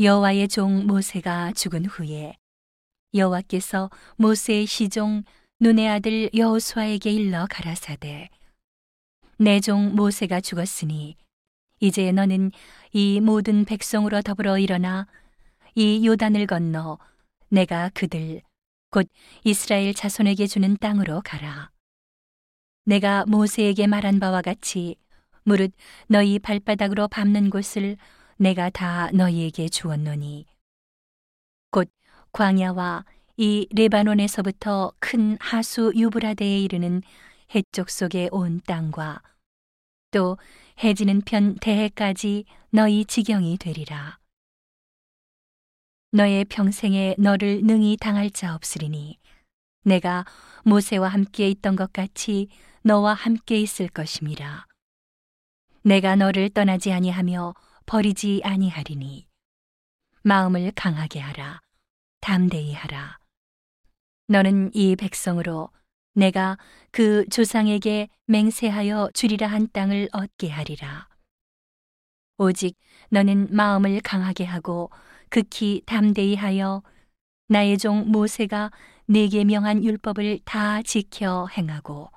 여호와의 종 모세가 죽은 후에 여호와께서 모세의 시종 눈의 아들 여호수아에게 일러 가라사대 내 종 모세가 죽었으니 이제 너는 이 모든 백성으로 더불어 일어나 이 요단을 건너 내가 그들 곧 이스라엘 자손에게 주는 땅으로 가라. 내가 모세에게 말한 바와 같이 무릇 너희 발바닥으로 밟는 곳을 내가 다 너희에게 주었노니 곧 광야와 이 레바논에서부터 큰 하수 유브라데에 이르는 해쪽 속의 온 땅과 또 해지는 편 대해까지 너희 지경이 되리라. 너의 평생에 너를 능히 당할 자 없으리니 내가 모세와 함께 있던 것 같이 너와 함께 있을 것임이라. 내가 너를 떠나지 아니하며 버리지 아니하리니 마음을 강하게 하라 담대히 하라. 너는 이 백성으로 내가 그 조상에게 맹세하여 주리라 한 땅을 얻게 하리라. 오직 너는 마음을 강하게 하고 극히 담대히 하여 나의 종 모세가 내게 명한 율법을 다 지켜 행하고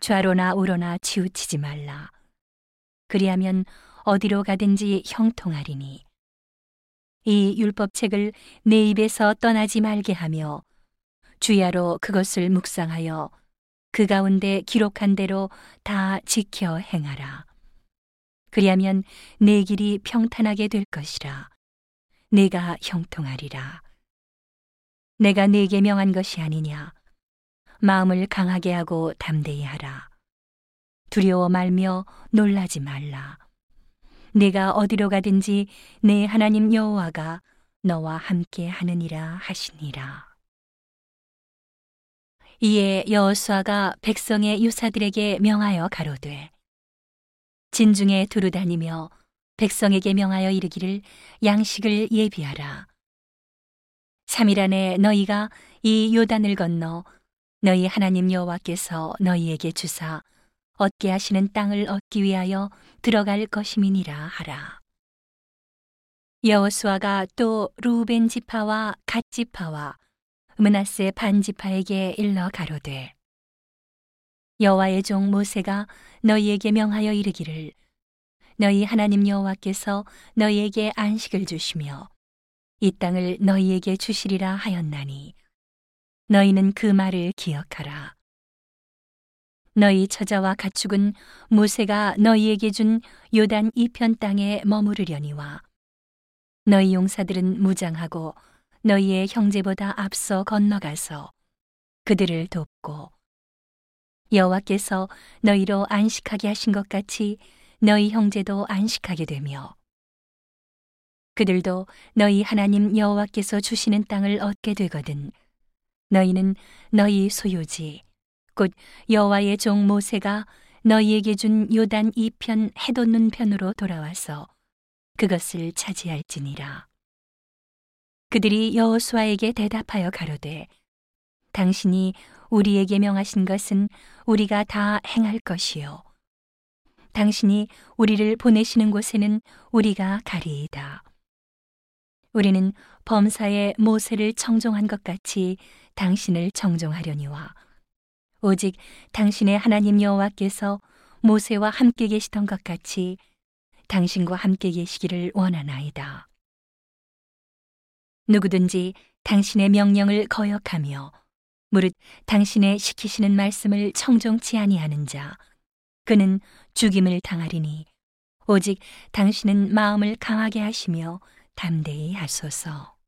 좌로나 우로나 치우치지 말라. 그리하면 어디로 가든지 형통하리니 이 율법책을 내 입에서 떠나지 말게 하며 주야로 그것을 묵상하여 그 가운데 기록한 대로 다 지켜 행하라. 그리하면 내 길이 평탄하게 될 것이라. 내가 형통하리라. 내가 네게 명한 것이 아니냐. 마음을 강하게 하고 담대히 하라. 두려워 말며 놀라지 말라. 네가 어디로 가든지 내 하나님 여호와가 너와 함께 하느니라 하시니라. 이에 여호수아가 백성의 유사들에게 명하여 가로되 진중에 두루 다니며 백성에게 명하여 이르기를 양식을 예비하라. 3일 안에 너희가 이 요단을 건너 너희 하나님 여호와께서 너희에게 주사 얻게 하시는 땅을 얻기 위하여 들어갈 것임이니라 하라. 여호수아가 또 루벤 지파와 갓 지파와 문하세 반 지파에게 일러 가로되 여호와의 종 모세가 너희에게 명하여 이르기를 너희 하나님 여호와께서 너희에게 안식을 주시며 이 땅을 너희에게 주시리라 하였나니 너희는 그 말을 기억하라. 너희 처자와 가축은 모세가 너희에게 준 요단 이편 땅에 머무르려니와. 너희 용사들은 무장하고 너희의 형제보다 앞서 건너가서 그들을 돕고 여호와께서 너희로 안식하게 하신 것 같이 너희 형제도 안식하게 되며 그들도 너희 하나님 여호와께서 주시는 땅을 얻게 되거든 너희는 너희 소유지 곧 여호와의 종 모세가 너희에게 준 요단 이편 해돋는 편으로 돌아와서 그것을 차지할지니라. 그들이 여호수아에게 대답하여 가로되 당신이 우리에게 명하신 것은 우리가 다 행할 것이요 당신이 우리를 보내시는 곳에는 우리가 가리이다. 우리는 범사에 모세를 청종한 것 같이 당신을 청종하려니와 오직 당신의 하나님 여호와께서 모세와 함께 계시던 것 같이 당신과 함께 계시기를 원하나이다. 누구든지 당신의 명령을 거역하며 무릇 당신의 시키시는 말씀을 청종치 아니하는 자 그는 죽임을 당하리니 오직 당신은 마음을 강하게 하시며 담대히 하소서.